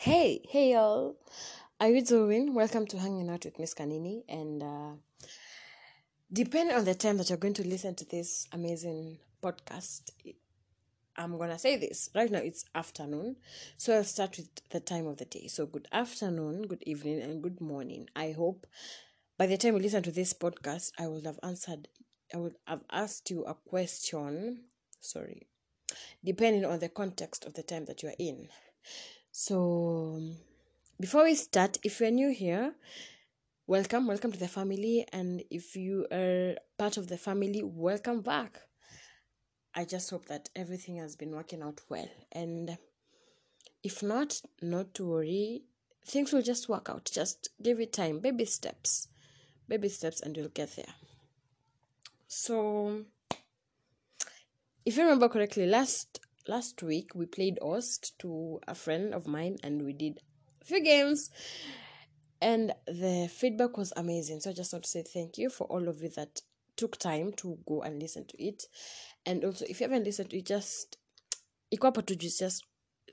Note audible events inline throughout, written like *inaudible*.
Hey, hey y'all. Are you doing? Welcome to Hanging Out with Miss Kanini. And uh, depending on the time that you're going to listen to this amazing podcast, I'm going to say this. Right now it's afternoon. So I'll start with the time of the day. So good afternoon, good evening, and good morning. I hope by the time you listen to this podcast, I will have answered, I would have asked you a question. Sorry. Depending on the context of the time that you are in. So, before we start, if you're new here, welcome, welcome to the family. And if you are part of the family, welcome back. I just hope that everything has been working out well. And if not, not to worry, things will just work out. Just give it time, baby steps, baby steps, and you'll get there. So, if you remember correctly, last last week we played Ost to a friend of mine and we did a few games and the feedback was amazing. So I just want to say thank you for all of you that took time to go and listen to it. And also if you haven't listened to it, just iko to just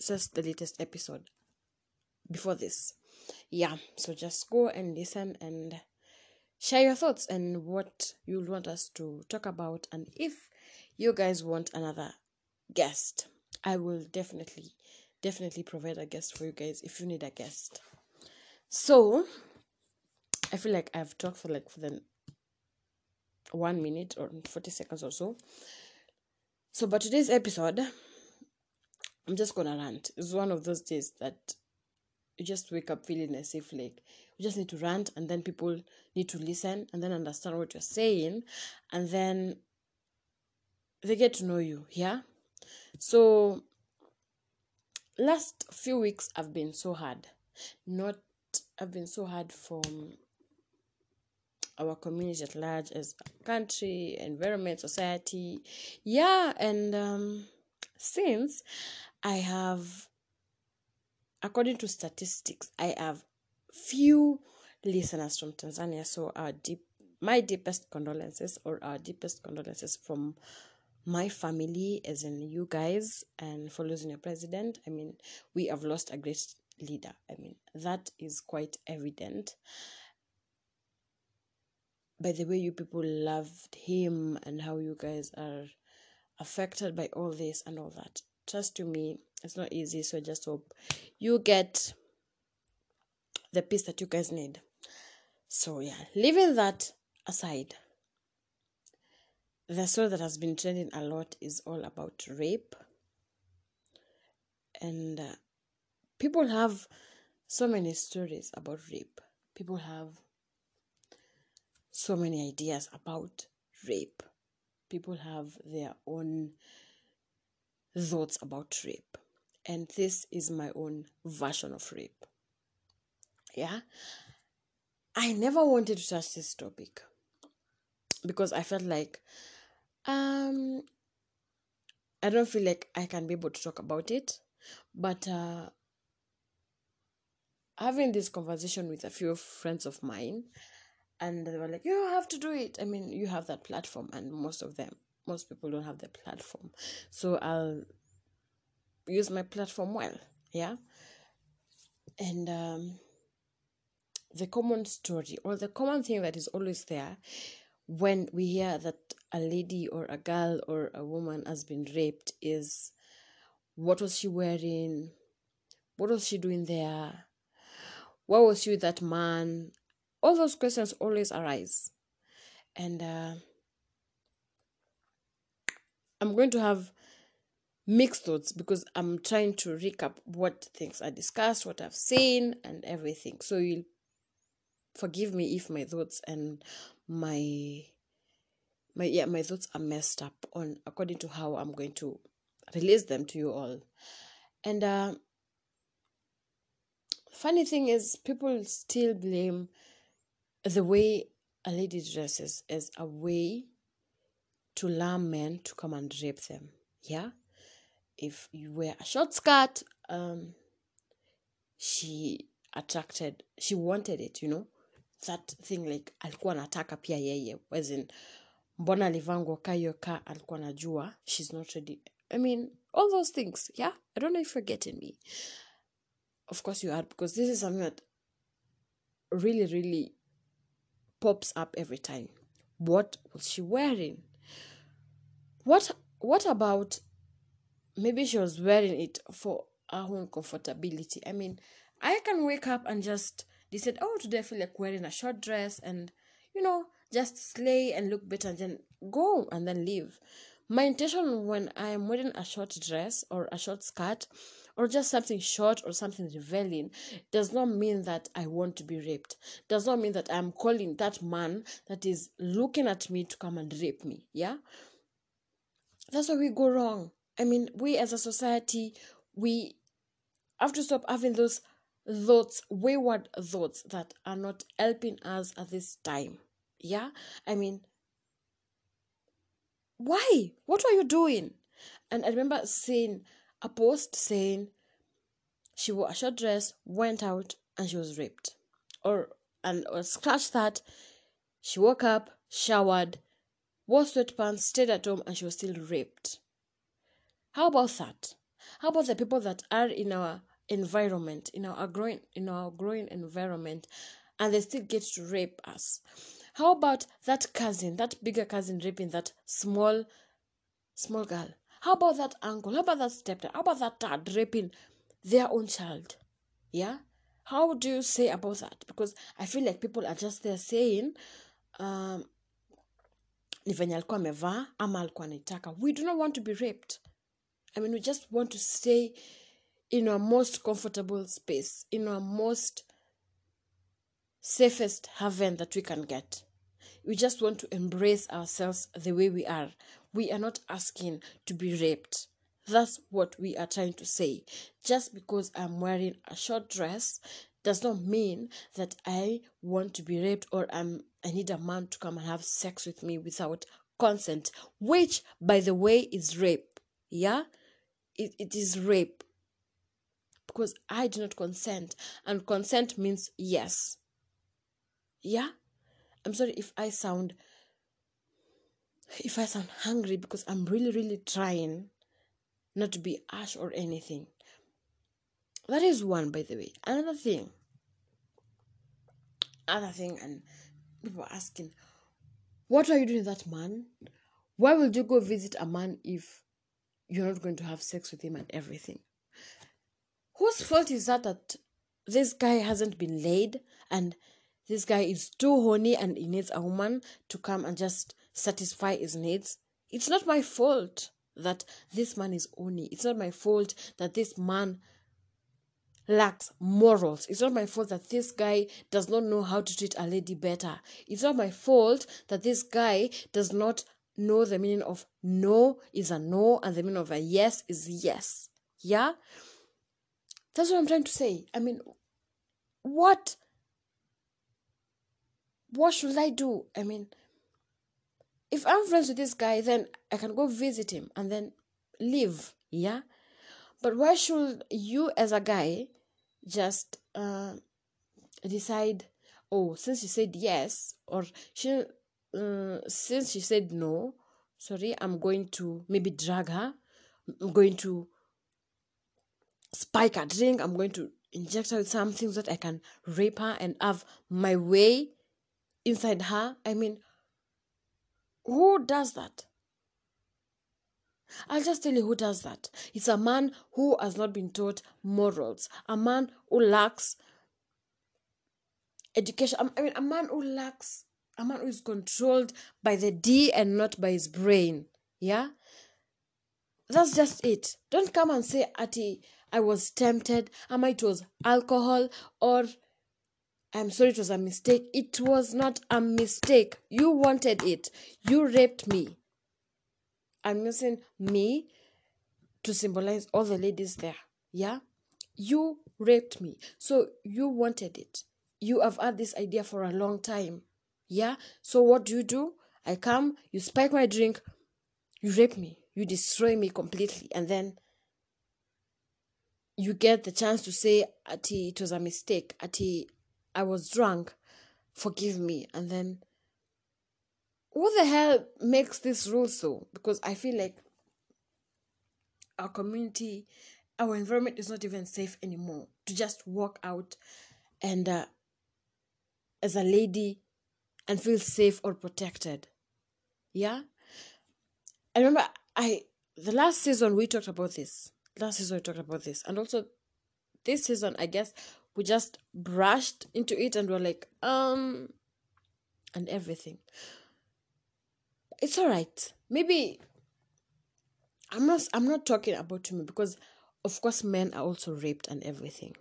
just the latest episode before this. Yeah, so just go and listen and share your thoughts and what you want us to talk about and if you guys want another guest. I will definitely, definitely provide a guest for you guys if you need a guest. So, I feel like I've talked for like for the one minute or 40 seconds or so. So, but today's episode, I'm just gonna rant. It's one of those days that you just wake up feeling as if like you just need to rant and then people need to listen and then understand what you're saying and then they get to know you, yeah? So last few weeks have been so hard. Not I've been so hard from our community at large as country, environment, society. Yeah, and um, since I have according to statistics, I have few listeners from Tanzania. So our deep my deepest condolences or our deepest condolences from my family, as in you guys, and for losing your president. I mean, we have lost a great leader. I mean, that is quite evident by the way you people loved him and how you guys are affected by all this and all that. Trust to me, it's not easy. So I just hope you get the peace that you guys need. So yeah, leaving that aside, the story that has been trending a lot is all about rape. And uh, people have so many stories about rape. People have so many ideas about rape. People have their own thoughts about rape. And this is my own version of rape. Yeah? I never wanted to touch this topic because i felt like um, I don't feel like I can be able to talk about it, but uh, having this conversation with a few friends of mine, and they were like, "You have to do it." I mean, you have that platform, and most of them, most people don't have the platform, so I'll use my platform well, yeah. And um, the common story or the common thing that is always there when we hear that a lady or a girl or a woman has been raped is what was she wearing? What was she doing there? What was she with that man? All those questions always arise. And uh, I'm going to have mixed thoughts because I'm trying to recap what things I discussed, what I've seen, and everything. So you'll forgive me if my thoughts and my my yeah my thoughts are messed up on according to how i'm going to release them to you all. And uh funny thing is people still blame the way a lady dresses as a way to lure men to come and rape them. Yeah? If you wear a short skirt um she attracted she wanted it you know? That thing like alikuwa anataka pia yeye as in mbona alivaa nguo ka hiyo ka alikuwa najua she's not ready. I mean all those things yeah i don't know if you're getting me. Of course you are because this is something that really really pops up every time. What was she wearing? What what about maybe she was wearing it for her own comfortability. I mean i can wake up and just decide oh today i feel like wearing a short dress and you know just slay and look better and then go and then leave my intention when i am wearing a short dress or a short skirt or just something short or something revealing does not mean that I want to be raped. Does not mean that I'm calling that man that is looking at me to come and rape me. Yeah? That's where we go wrong. I mean, we as a society, we have to stop having those thoughts, wayward thoughts that are not helping us at this time. Yeah? I mean, why? What are you doing? And I remember seeing a post saying she wore a short dress, went out, and she was raped. Or and or scratch that, she woke up, showered, wore sweatpants, stayed at home, and she was still raped. How about that? How about the people that are in our environment, in our growing in our growing environment, and they still get to rape us? How about that cousin, that bigger cousin raping that small small girl? How about that uncle? How about that stepdad? How about that dad raping their own child? Yeah? How do you say about that? Because I feel like people are just there saying, um, venye alikuwa amevaa ama alikuwa anaitaka. We do not want to be raped. I mean, we just want to stay in our most comfortable space, in our most safest haven that we can get. We just want to embrace ourselves the way we are. We are not asking to be raped. That's what we are trying to say. Just because I'm wearing a short dress does not mean that I want to be raped or I'm I need a man to come and have sex with me without consent, which by the way is rape. Yeah? It, it is rape. Because I do not consent. And consent means yes. Yeah? I'm sorry if I sound if I sound hungry because I'm really, really trying not to be harsh or anything. That is one, by the way. Another thing, other thing, and people are asking, what are you doing that man? Why would you go visit a man if you're not going to have sex with him and everything? Whose fault is that that this guy hasn't been laid and this guy is too horny and he needs a woman to come and just satisfy his needs. It's not my fault that this man is horny. It's not my fault that this man lacks morals. It's not my fault that this guy does not know how to treat a lady better. It's not my fault that this guy does not know the meaning of no is a no and the meaning of a yes is yes. Yeah? That's what I'm trying to say. I mean, what what should I do? I mean, if I'm friends with this guy, then I can go visit him and then leave. Yeah. But why should you, as a guy, just uh, decide? Oh, since she said yes, or she, uh, since she said no, sorry, I'm going to maybe drag her. I'm going to spike her drink. I'm going to inject her with something so that I can rape her and have my way inside her. I mean, who does that? I'll just tell you who does that. It's a man who has not been taught morals, a man who lacks education. I mean, a man who lacks, a man who is controlled by the D and not by his brain. Yeah? That's just it. Don't come and say, Ati, I was tempted, I it was alcohol, or I'm sorry, it was a mistake. It was not a mistake. You wanted it. You raped me. I'm using me to symbolize all the ladies there. Yeah? You raped me. So you wanted it. You have had this idea for a long time. Yeah? So what do you do? I come, you spike my drink, you rape me, you destroy me completely, and then you get the chance to say, Ati, it was a mistake. Ati, I was drunk. Forgive me. And then, what the hell makes this rule so? Because I feel like our community our environment is not even safe anymore to just walk out and uh, as a lady and feel safe or protected yeah i remember i the last season we talked about this last season we talked about this and also this season i guess we just brushed into it and we're like um and everything. It's all right maybe i'm not i'm not talking about me because of course men are also raped and everything.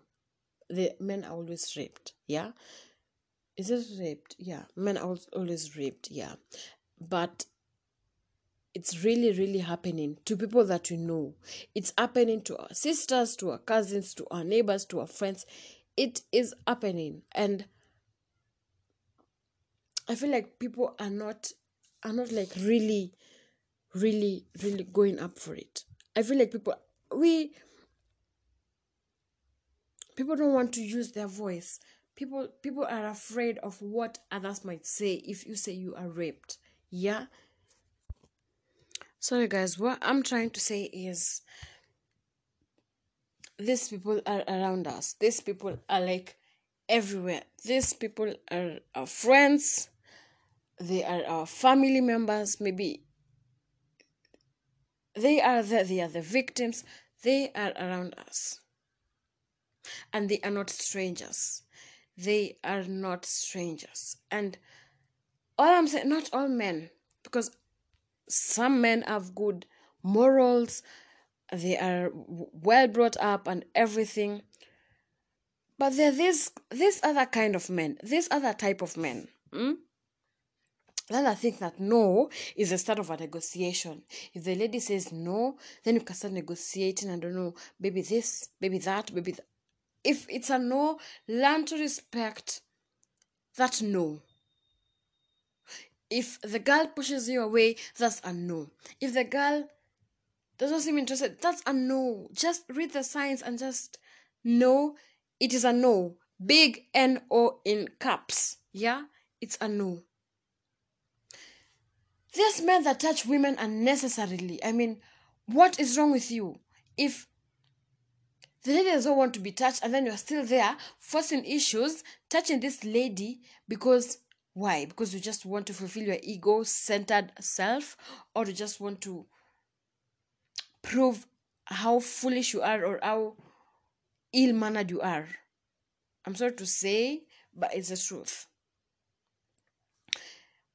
The men are always raped yeah? Is it raped? Yeah men are always raped yeah. But it's really really happening to people that we know. It's happening to our sisters to our cousins to our neighbors to our friends it is happening. And i feel like people are not are not like really really really going up for it. I feel like people we people don't want to use their voice. People people are afraid of what others might say if you say you are raped. Yeah? Sorry guys. What i'm trying to say is these people are around us. These people are like everywhere. These people are our friends. They are our family members. Maybe they are the, they are the victims. They are around us. And they are not strangers. They are not strangers. And all i'm saying not all men because some men have good morals they are well brought up and everything but there this this other kind of men this other type of men hmm? then I think that no is the start of a negotiation. If the lady says no, then you can start negotiating. I don't know, maybe this, maybe that, maybe that. If it's a no, learn to respect that no. If the girl pushes you away, that's a no. If the girl doesn't seem interested, that's a no. Just read the signs and just know it is a no. Big N O in caps. Yeah? It's a no. There's men that touch women unnecessarily. I mean, what is wrong with you? If the lady doesn't want to be touched and then you're still there forcing issues, touching this lady because why? Because you just want to fulfill your ego centered self or you just want to prove how foolish you are or how ill mannered you are. I'm sorry to say, but it's the truth.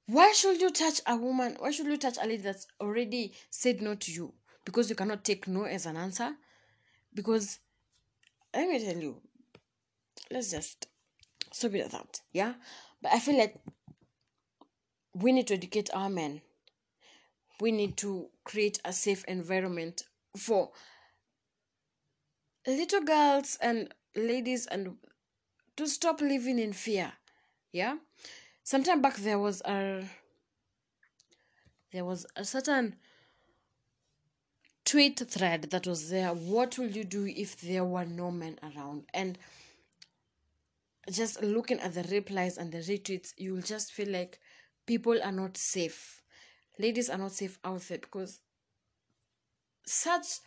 Why should you touch a woman? Why should you touch a lady that's already said no to you? Because you cannot take no as an answer? Because let me tell you, let's just stop it at that. Yeah? But I feel like we need to educate our men. We need to create a safe environment for little girls and ladies and to stop living in fear. Yeah? sometime back there was a there was a certain tweet thread that was there what will you do if there were no men around and just looking at the replies and the retweets you will just feel like people are not safe ladies are not safe out there because such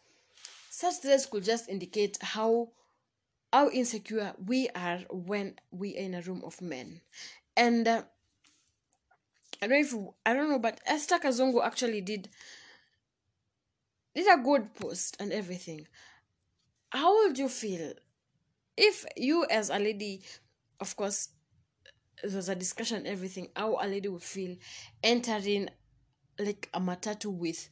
such threads could just indicate how how insecure we are when we are in a room of men and uh, I don't know if I don't know, but Esther Kazungu actually did did a good post and everything. How would you feel if you, as a lady, of course, there's a discussion everything, how a lady would feel entering like a matatu with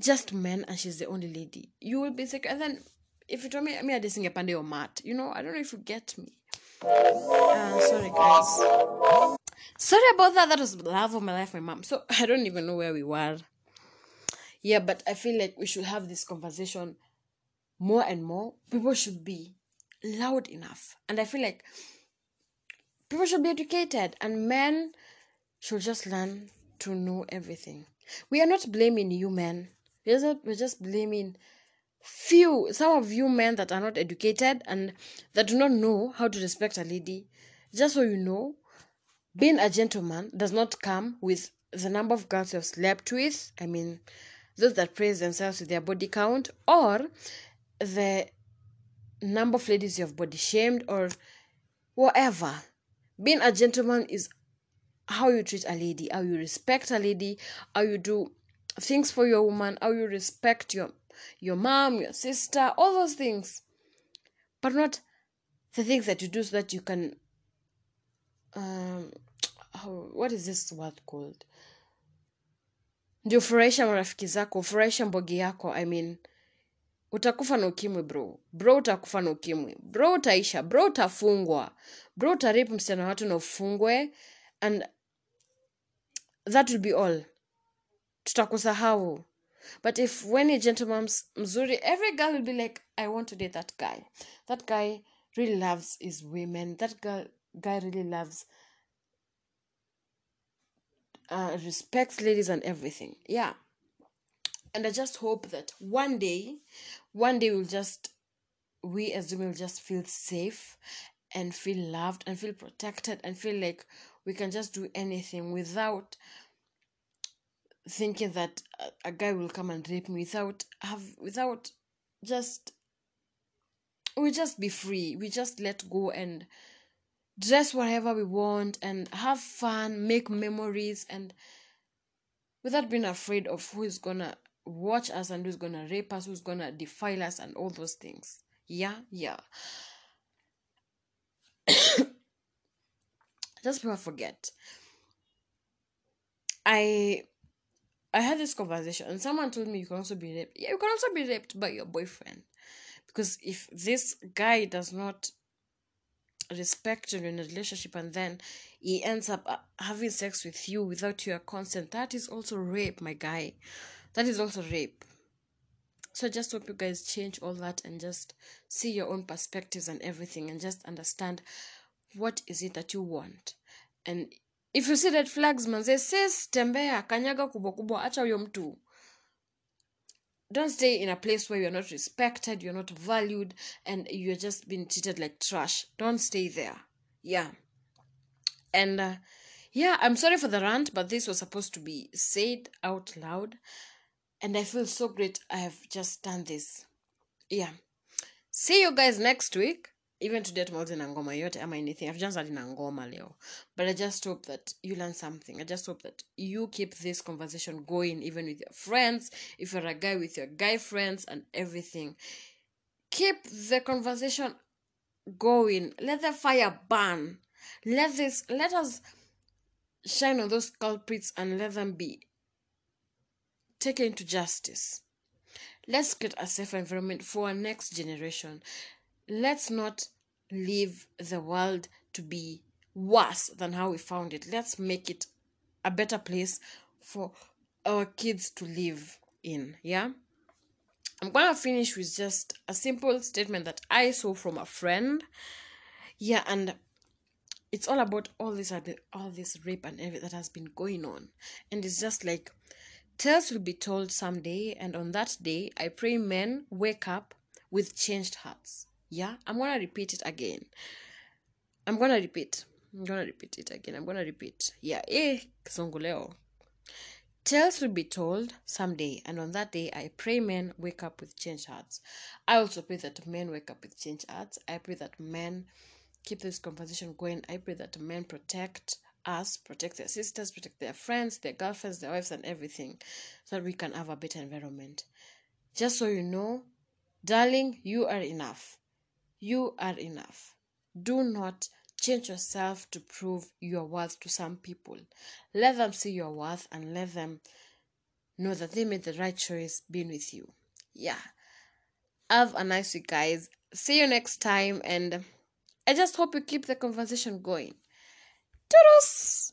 just men and she's the only lady. You will be sick And then if you told me, I mean, I did sing a pande or mat, you know, I don't know if you get me. Uh, sorry, guys. Sorry about that. That was the love of my life, my mom. So *laughs* I don't even know where we were. Yeah, but I feel like we should have this conversation more and more. People should be loud enough. And I feel like people should be educated and men should just learn to know everything. We are not blaming you men. We're just, blaming few some of you men that are not educated and that do not know how to respect a lady. Just so you know, being a gentleman does not come with the number of girls you have slept with. I mean, those that praise themselves with their body count, or the number of ladies you have body shamed or whatever. Being a gentleman is how you treat a lady, how you respect a lady, how you do things for your woman, how you respect your your mom, your sister, all those things. But not the things that you do so that you can um how, what is this word called? Ndio furahisha marafiki zako, furahisha mbogi yako, I mean utakufa na ukimwi bro. Bro utakufa na ukimwi. Bro utaisha. Bro utafungwa. Bro utarip msichana watu na ufungwe. And that will be all. Tutakusahau. But if when a gentleman mzuri every girl will be like i want to date that guy. That guy really loves his women. That girl, guy really loves uh, respects ladies and everything. Yeah. And i just hope that one day one day we'll just we as women will just feel safe and feel loved and feel protected and feel like we can just do anything without thinking that a, a guy will come and rape me without have without just we just be free. We just let go and dress whatever we want and have fun make memories and without being afraid of who is gonna watch us and who's gonna rape us who's gonna defile us and all those things. Yeah yeah *coughs* just I forget i I had this conversation and someone told me you can also be raped. Yeah, you can also be raped by your boyfriend. Because if this guy does not respect you in a relationship and then he ends up uh, having sex with you without your consent, that is also rape, my guy. That is also rape. So I just hope you guys change all that and just see your own perspectives and everything and just understand what is it that you want. And if you see red flags manze sis tembea kanyaga kubwa kubwa acha huyo mtu. Don't stay in a place where you're not respected you're not valued and you're just being treated like trash. Don't stay there. Yeah. And uh, yeah i'm sorry for the rant but this was supposed to be said out loud and i feel so great i have just done this. Yeah. See you guys next week even today tumeuze na ngoma yote ama anything. I've just had na ngoma leo. But i just hope that you learn something. I just hope that you keep this conversation going even with your friends. If you're a guy with your guy friends and everything. Keep the conversation going. Let the fire burn. Let this let us shine on those culprits and let them be taken to justice. Let's create a safe environment for our next generation let's not leave the world to be worse than how we found it. Let's make it a better place for our kids to live in. Yeah. I'm gonna finish with just a simple statement that I saw from a friend. Yeah, and it's all about all this all this rape and everything that has been going on. And it's just like tales will be told someday, and on that day I pray men wake up with changed hearts. Yeah, I'm gonna repeat it again. I'm gonna repeat. I'm gonna repeat it again. I'm gonna repeat. Yeah, eh, Kisongoleo. Tales will be told someday, and on that day, I pray men wake up with changed hearts. I also pray that men wake up with changed hearts. I pray that men keep this conversation going. I pray that men protect us, protect their sisters, protect their friends, their girlfriends, their wives, and everything, so that we can have a better environment. Just so you know, darling, you are enough. You are enough. Do not change yourself to prove your worth to some people. Let them see your worth and let them know that they made the right choice being with you. Yeah. Have a nice week, guys. See you next time, and I just hope you keep the conversation going. Toodles!